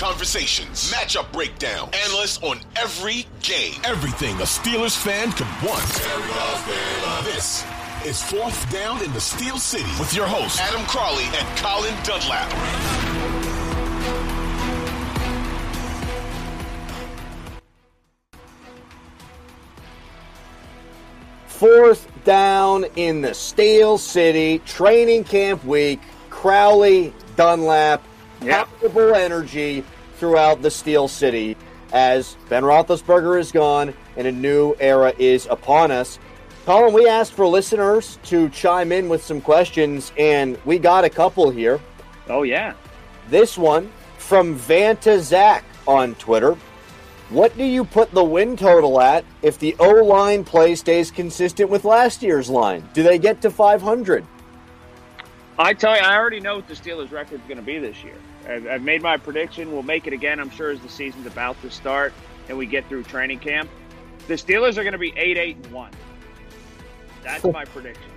Conversations, matchup breakdown, analysts on every game, everything a Steelers fan could want. This is Fourth Down in the Steel City with your hosts Adam Crowley and Colin Dunlap. Fourth down in the Steel City, training camp week. Crowley, Dunlap, palpable energy throughout the Steel City as Ben Roethlisberger is gone and a new era is upon us. Colin, we asked for listeners to chime in with some questions, and we got a couple here. Oh yeah. This one from Vanta Zach on Twitter. What do you put the win total at if the O line play stays consistent with last year's line? Do they get to 500? I tell you, I already know what the Steelers' record is going to be this year. I've, I've made my prediction. We'll make it again, I'm sure, as the season's about to start and we get through training camp. The Steelers are going to be eight, eight, and one. That's my prediction.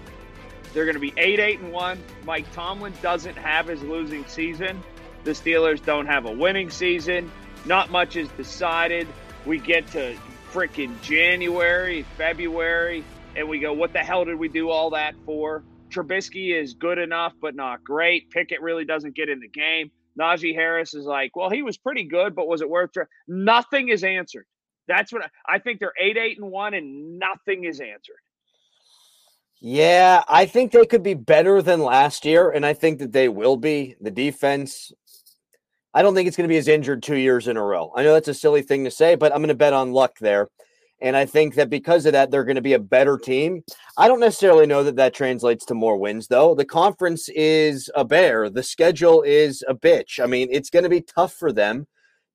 They're going to be eight, eight, and one. Mike Tomlin doesn't have his losing season. The Steelers don't have a winning season. Not much is decided. We get to freaking January, February, and we go, what the hell did we do all that for? Trubisky is good enough, but not great. Pickett really doesn't get in the game. Najee Harris is like, well, he was pretty good, but was it worth? Try? Nothing is answered. That's what I, I think. They're eight, eight, and one, and nothing is answered. Yeah, I think they could be better than last year, and I think that they will be. The defense, I don't think it's going to be as injured two years in a row. I know that's a silly thing to say, but I'm going to bet on luck there. And I think that because of that, they're going to be a better team. I don't necessarily know that that translates to more wins, though. The conference is a bear, the schedule is a bitch. I mean, it's going to be tough for them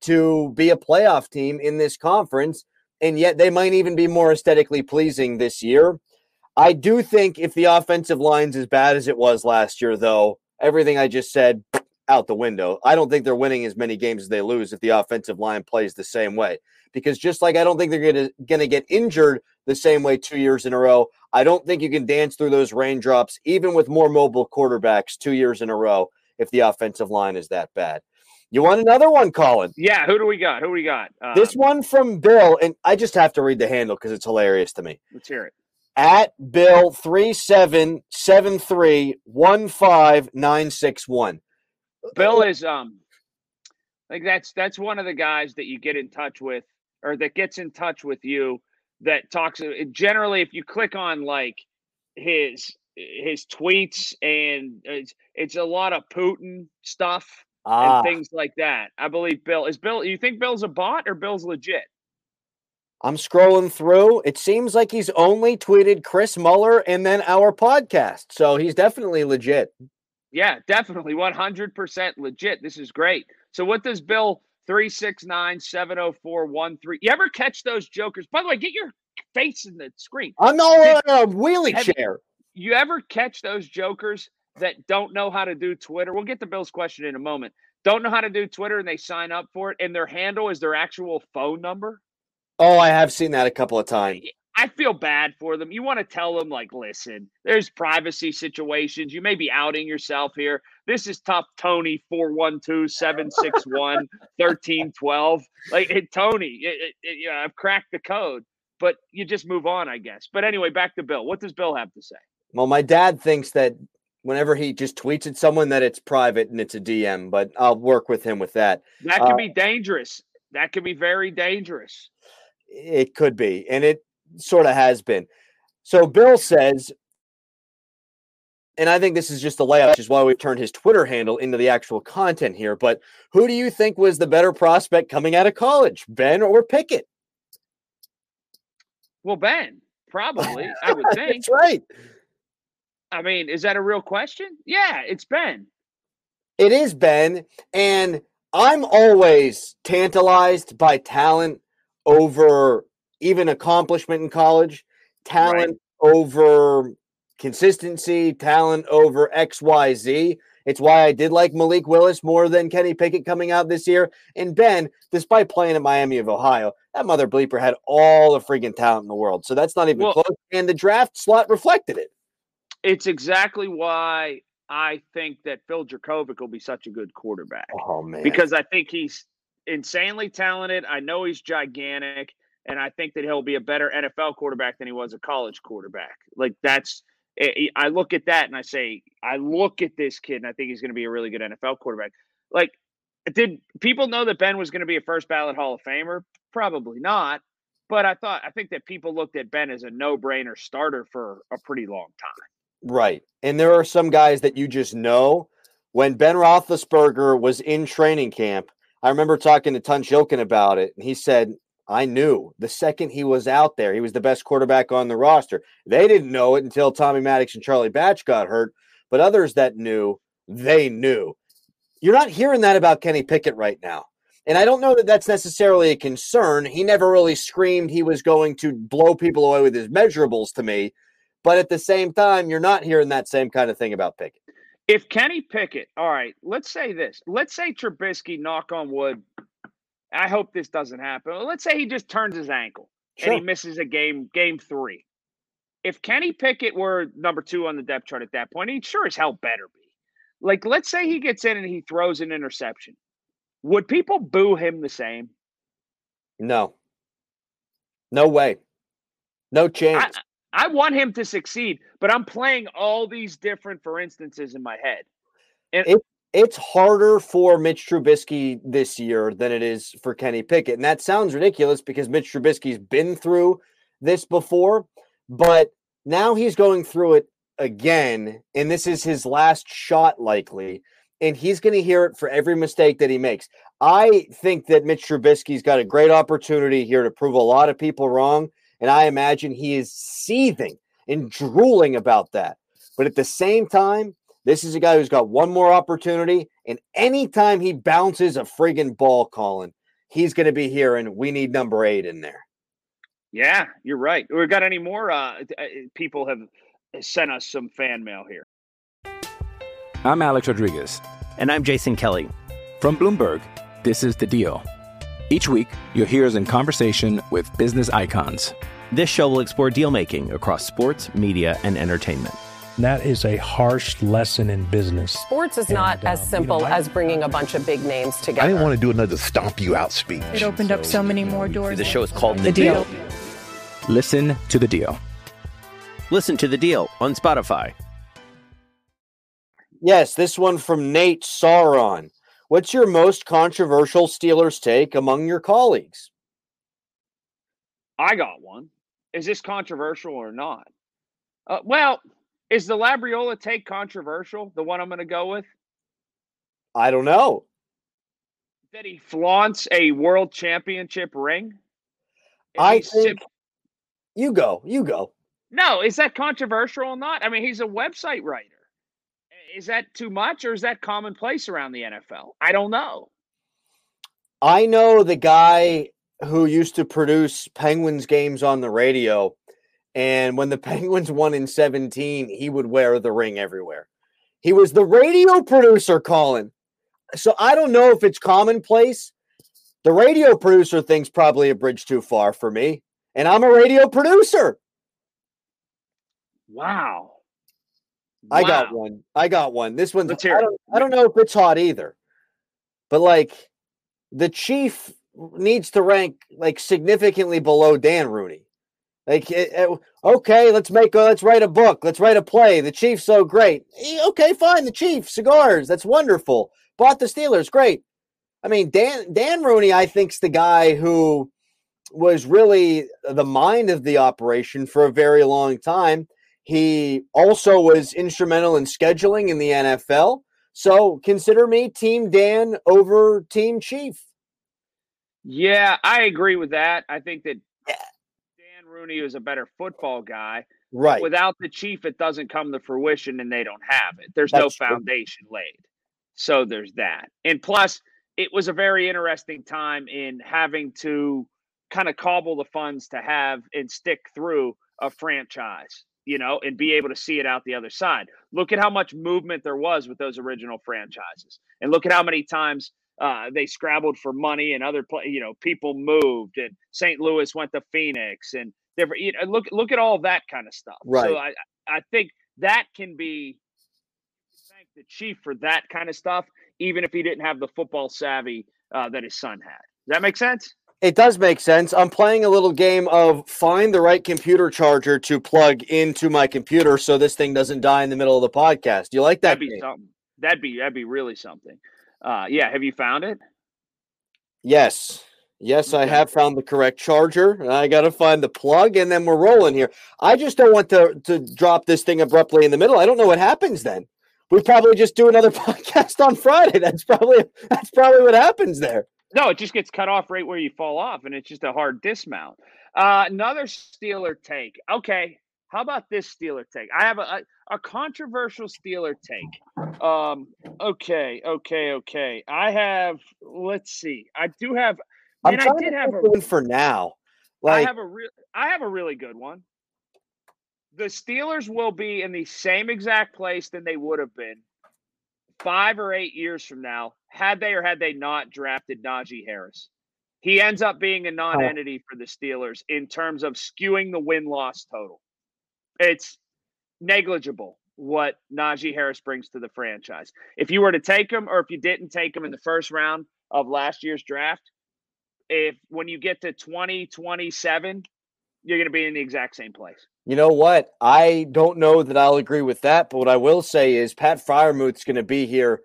to be a playoff team in this conference, and yet they might even be more aesthetically pleasing this year. I do think if the offensive line's as bad as it was last year, though, everything I just said out the window. I don't think they're winning as many games as they lose if the offensive line plays the same way. Because just like I don't think they're gonna gonna get injured the same way two years in a row, I don't think you can dance through those raindrops even with more mobile quarterbacks two years in a row if the offensive line is that bad. You want another one, Colin? Yeah, who do we got? Who do we got? Uh, This one from Bill, and I just have to read the handle because it's hilarious to me. Let's hear it. At Bill three seven seven three one five nine six one. Bill is um like that's that's one of the guys that you get in touch with or that gets in touch with you that talks uh, generally if you click on like his his tweets and it's it's a lot of Putin stuff Ah. and things like that. I believe Bill is Bill you think Bill's a bot or Bill's legit? I'm scrolling through. It seems like he's only tweeted Chris Mueller and then our podcast. So he's definitely legit. Yeah, definitely 100% legit. This is great. So what does Bill 369-70413 You ever catch those jokers? By the way, get your face in the screen. I'm all on a wheelie have you- You ever catch those jokers that don't know how to do Twitter? We'll get to Bill's question in a moment. Don't know how to do Twitter and they sign up for it and their handle is their actual phone number? Oh, I have seen that a couple of times. I feel bad for them. You want to tell them, like, listen, there's privacy situations. You may be outing yourself here. This is tough, Tony 412 761 1312. Like, hey, Tony, it, it, it- yeah, I've cracked the code, but you just move on, I guess. But anyway, back to Bill. What does Bill have to say? Well, my dad thinks that whenever he just tweets at someone that it's private and it's a DM, but I'll work with him with that. That could Uh, be dangerous. That could be very dangerous. It could be, and it sort of has been. So Bill says, and I think this is just the layout, which is why we've turned his Twitter handle into the actual content here. But who do you think was the better prospect coming out of college, Ben or Pickett? Well, Ben, probably, I would think. That's right. I mean, is that a real question? Yeah, it's Ben. It is Ben, and I'm always tantalized by talent over even accomplishment in college, talent over consistency, talent over XYZ. It's why I did like Malik Willis more than Kenny Pickett coming out this year. And Ben, despite playing at Miami of Ohio, that mother bleeper had all the freaking talent in the world. So that's not even Well- close. And the draft slot reflected it. It's exactly why I think that Phil Jurkovec will be such a good quarterback. Oh man. because I think he's insanely talented. I know he's gigantic, and I think that he'll be a better NFL quarterback than he was a college quarterback. Like that's, I I look at that and I say, I look at this kid and I think he's going to be a really good NFL quarterback. Like, did people know that Ben was going to be a first ballot Hall of Famer? Probably not. But I thought, I think that people looked at Ben as a no brainer starter for a pretty long time. Right. And there are some guys that you just know. When Ben Roethlisberger was in training camp, I remember talking to Tunch Ilkin about it, and he said, I knew the second he was out there, he was the best quarterback on the roster. They didn't know it until Tommy Maddox and Charlie Batch got hurt, but others that knew, they knew. You're not hearing that about Kenny Pickett right now. And I don't know that that's necessarily a concern. He never really screamed he was going to blow people away with his measurables to me. But at the same time, you're not hearing that same kind of thing about Pickett. If Kenny Pickett, all right, let's say this. Let's say Trubisky, knock on wood. I hope this doesn't happen. Let's say he just turns his ankle and he misses a game, game three. If Kenny Pickett were number two on the depth chart at that point, he sure as hell better be. Like, let's say he gets in and he throws an interception. Would people boo him the same? No. No way. No chance. I, I want him to succeed, but I'm playing all these different for instances in my head. And It- it's harder for Mitch Trubisky this year than it is for Kenny Pickett. And that sounds ridiculous because Mitch Trubisky's been through this before, but now he's going through it again. And this is his last shot, likely. And he's going to hear it for every mistake that he makes. I think that Mitch Trubisky's got a great opportunity here to prove a lot of people wrong. And I imagine he is seething and drooling about that. But at the same time, this is a guy who's got one more opportunity. And anytime he bounces a friggin' ball, Colin, he's going to be hearing, we need number eight in there. yeah, you're right. We got any more? Uh, uh, people have sent us some fan mail here. I'm Alex Rodriguez. And I'm Jason Kelly. From Bloomberg, this is The Deal. Each week, you'll hear us in conversation with business icons. This show will explore deal making across sports, media, and entertainment. And that is a harsh lesson in business. Sports is not And, as um, you simple know, I- as bringing a bunch of big names together. I didn't want to do another stomp you out speech. It opened up so many more doors. The show is called The Deal. Listen to The Deal. Listen to the deal on Spotify. Yes, this one from Nate Sauron. What's your most controversial Steelers take among your colleagues? I got one. Is this controversial or not? Uh, well, is the Labriola take controversial? The one I'm going to go with I don't know. that he flaunts a world championship ring. I think you go. You go. no, is that controversial or not? I mean, he's a website writer. Is that too much, or is that commonplace around the NFL? I don't know. I know the guy who used to produce Penguins games on the radio. And when the Penguins won in 17, he would wear the ring everywhere. He was the radio producer, Colin. So I don't know if it's commonplace. The radio producer thing's probably a bridge too far for me. And I'm a radio producer. Wow. I got one. I got one. This one's I don't, I don't know if it's hot either. But like the chief needs to rank like significantly below Dan Rooney. Like, it, it, okay, let's make a, let's write a book, let's write a play. The Chiefs so great. Eh, okay, fine. The Chiefs cigars, that's wonderful. Bought the Steelers, great. I mean, Dan Dan Rooney, I think's the guy who was really the mind of the operation for a very long time. He also was instrumental in scheduling in the NFL. So consider me Team Dan over Team Chief. Yeah, I agree with that. I think that Rooney is a better football guy. Right. Without the chief, it doesn't come to fruition and they don't have it. There's That's no foundation true. laid. So there's that. And plus, it was a very interesting time in having to kind of cobble the funds to have and stick through a franchise, you know, and be able to see it out the other side. Look at how much movement there was with those original franchises. And look at how many times uh, they scrabbled for money and other play, you know, people moved and St. Louis went to Phoenix and different. You know, look look at all that kind of stuff. Right. So I I think that can be thank the chief for that kind of stuff, even if he didn't have the football savvy uh, that his son had. Does that make sense? It does make sense. I'm playing a little game of find the right computer charger to plug into my computer so this thing doesn't die in the middle of the podcast. Do you like that? That'd be game? something. That'd be that'd be really something. Uh, yeah, have you found it? Yes. Yes. I have found the correct charger. I got to find the plug, and then we're rolling here. I just don't want to to drop this thing abruptly in the middle. I don't know what happens then. We probably just do another podcast on Friday. That's probably that's probably what happens there. No, it just gets cut off right where you fall off, and it's just a hard dismount. Uh, another Steeler take. Okay, how about this Steeler take? I have a, a, a controversial Steeler take. Um, okay, okay, okay. I have. Let's see. I do have I'm and trying I did to have a one for now. Like, I have a real, I have a really good one. The Steelers will be in the same exact place than they would have been five or eight years from now, had they or had they not drafted Najee Harris. He ends up being a non-entity for the Steelers in terms of skewing the win-loss total. It's negligible what Najee Harris brings to the franchise. If you were to take him, or if you didn't take him in the first round of last year's draft, if when you get to 2027, you're going to be in the exact same place. You know what? I don't know that I'll agree with that, but what I will say is Pat Freiermuth's going to be here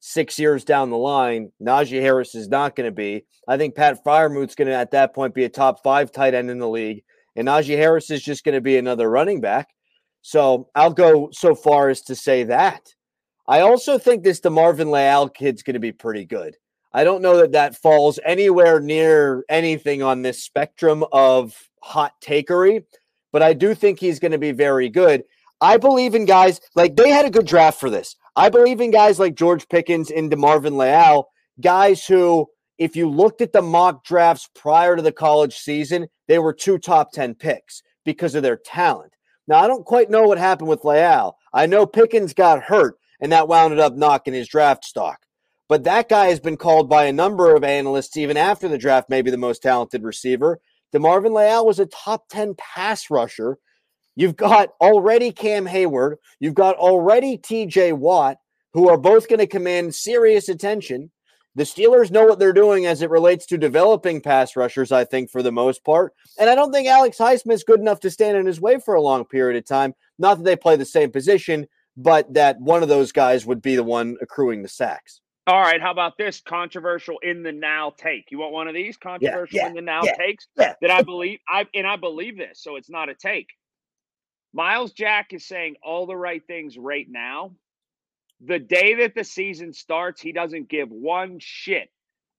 six years down the line. Najee Harris is not going to be. I think Pat Freiermuth's going to at that point be a top five tight end in the league, and Najee Harris is just going to be another running back. So I'll go so far as to say that. I also think this DeMarvin Leal kid's going to be pretty good. I don't know that that falls anywhere near anything on this spectrum of hot takery, but I do think he's going to be very good. I believe in guys like they had a good draft for this. I believe in guys like George Pickens and DeMarvin Leal, guys who, if you looked at the mock drafts prior to the college season, they were two top 10 picks because of their talent. Now, I don't quite know what happened with Leal. I know Pickens got hurt, and that wound up knocking his draft stock. But that guy has been called by a number of analysts, even after the draft, maybe the most talented receiver. DeMarvin Leal was a top 10 pass rusher. You've got already Cam Hayward. You've got already TJ Watt, who are both going to command serious attention. The Steelers know what they're doing as it relates to developing pass rushers, I think, for the most part. And I don't think Alex Highsmith is good enough to stand in his way for a long period of time. Not that they play the same position, but that one of those guys would be the one accruing the sacks. All right, how about this controversial in the now take? You want one of these controversial yeah, yeah, in the now yeah, takes that I believe I and I believe this, so it's not a take. Myles Jack is saying all the right things right now. The day that the season starts, he doesn't give one shit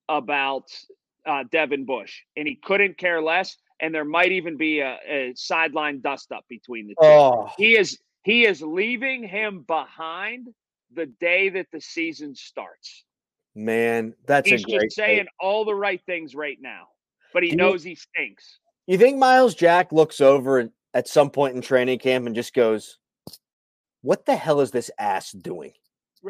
about uh, Devin Bush, and he couldn't care less. And there might even be a, a sideline dust up between the two. Oh. He is he is leaving him behind the day that the season starts. Man, that's he's just saying all the right things right now, but he knows he stinks. You think Myles Jack looks over at some point in training camp and just goes, "What the hell is this ass doing?"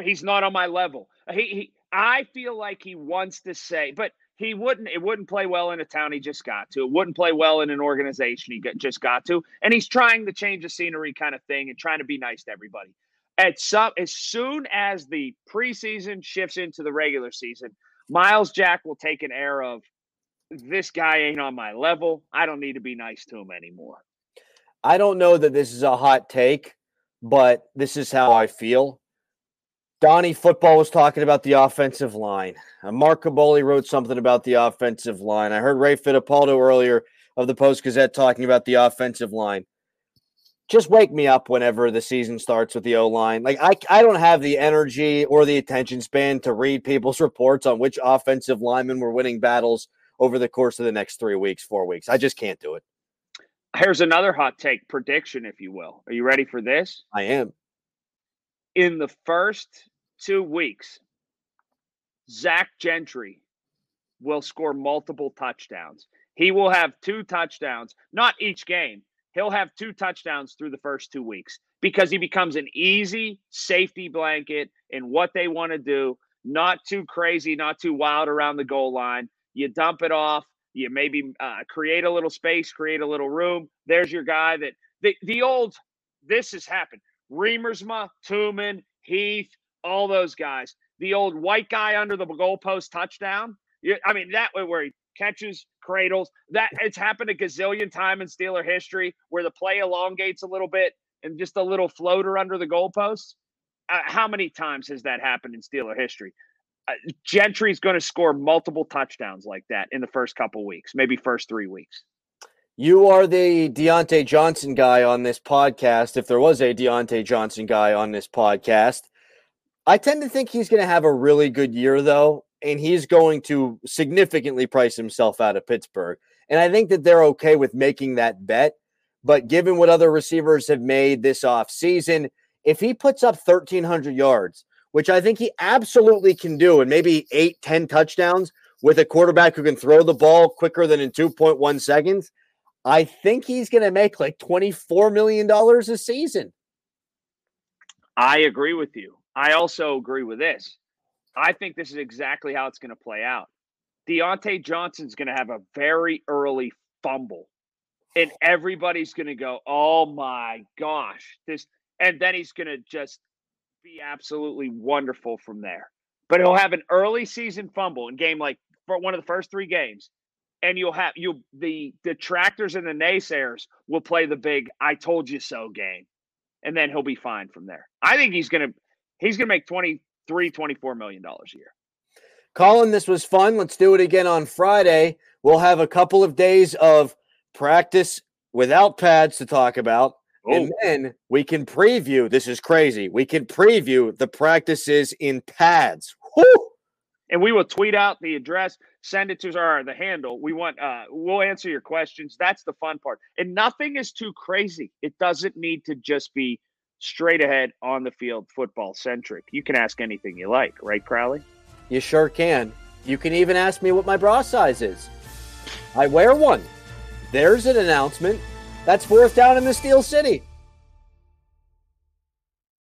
He's not on my level. Uh, he, he I feel like he wants to say, but he wouldn't. It wouldn't play well in a town he just got to. It wouldn't play well in an organization he just got to. And he's trying to change the scenery, kind of thing, and trying to be nice to everybody at some as soon as the preseason shifts into the regular season, Myles Jack will take an air of this guy ain't on my level. I don't need to be nice to him anymore. I don't know that this is a hot take, but this is how I feel. Donnie Football was talking about the offensive line. Uh, Mark Kaboly wrote something about the offensive line. I heard Ray Fittipaldo earlier of the Post Gazette talking about the offensive line. Just wake me up whenever the season starts with the O line. Like I, I don't have the energy or the attention span to read people's reports on which offensive linemen were winning battles over the course of the next three weeks, four weeks. I just can't do it. Here's another hot take prediction, if you will. Are you ready for this? I am. In the first two weeks, Zach Gentry will score multiple touchdowns. He will have two touchdowns, not each game. He'll have two touchdowns through the first two weeks because he becomes an easy safety blanket in what they want to do. Not too crazy, not too wild around the goal line. You dump it off. You maybe uh, create a little space, create a little room. There's your guy that the, the old, this has happened. Riemersma, Tuman, Heath, all those guys. The old white guy under the goalpost touchdown. I mean, that way where he catches, cradles. That it's happened a gazillion time in Steeler history where the play elongates a little bit and just a little floater under the goalpost. Uh, how many times has that happened in Steeler history? Uh, Gentry's going to score multiple touchdowns like that in the first couple weeks, maybe first three weeks. You are the Diontae Johnson guy on this podcast. If there was a Diontae Johnson guy on this podcast, I tend to think he's going to have a really good year, though, and he's going to significantly price himself out of Pittsburgh. And I think that they're okay with making that bet. But given what other receivers have made this offseason, if he puts up 1,300 yards, which I think he absolutely can do, and maybe eight, 10 touchdowns with a quarterback who can throw the ball quicker than in 2.1 seconds, I think he's going to make like $24 million a season. I agree with you. I also agree with this. I think this is exactly how it's going to play out. Diontae Johnson's going to have a very early fumble, and everybody's going to go, "Oh my gosh!" This, and then he's going to just be absolutely wonderful from there. But he'll have an early season fumble in game like for one of the first three games, and you'll have you the detractors and the naysayers will play the big "I told you so" game, and then he'll be fine from there. I think he's going to he's going to make 23, 24 million dollars a year. Colin, this was fun. Let's do it again on Friday. We'll have a couple of days of practice without pads to talk about. Oh. And then we can preview. This is crazy. We can preview the practices in pads. Whew! And we will tweet out the address, send it to our the handle. We want uh we'll answer your questions. That's the fun part. And nothing is too crazy. It doesn't need to just be straight ahead on the field football centric. You can ask anything you like, right, Crowley? You sure can. You can even ask me what my bra size is. I wear one. There's an announcement. That's fourth down in the Steel City.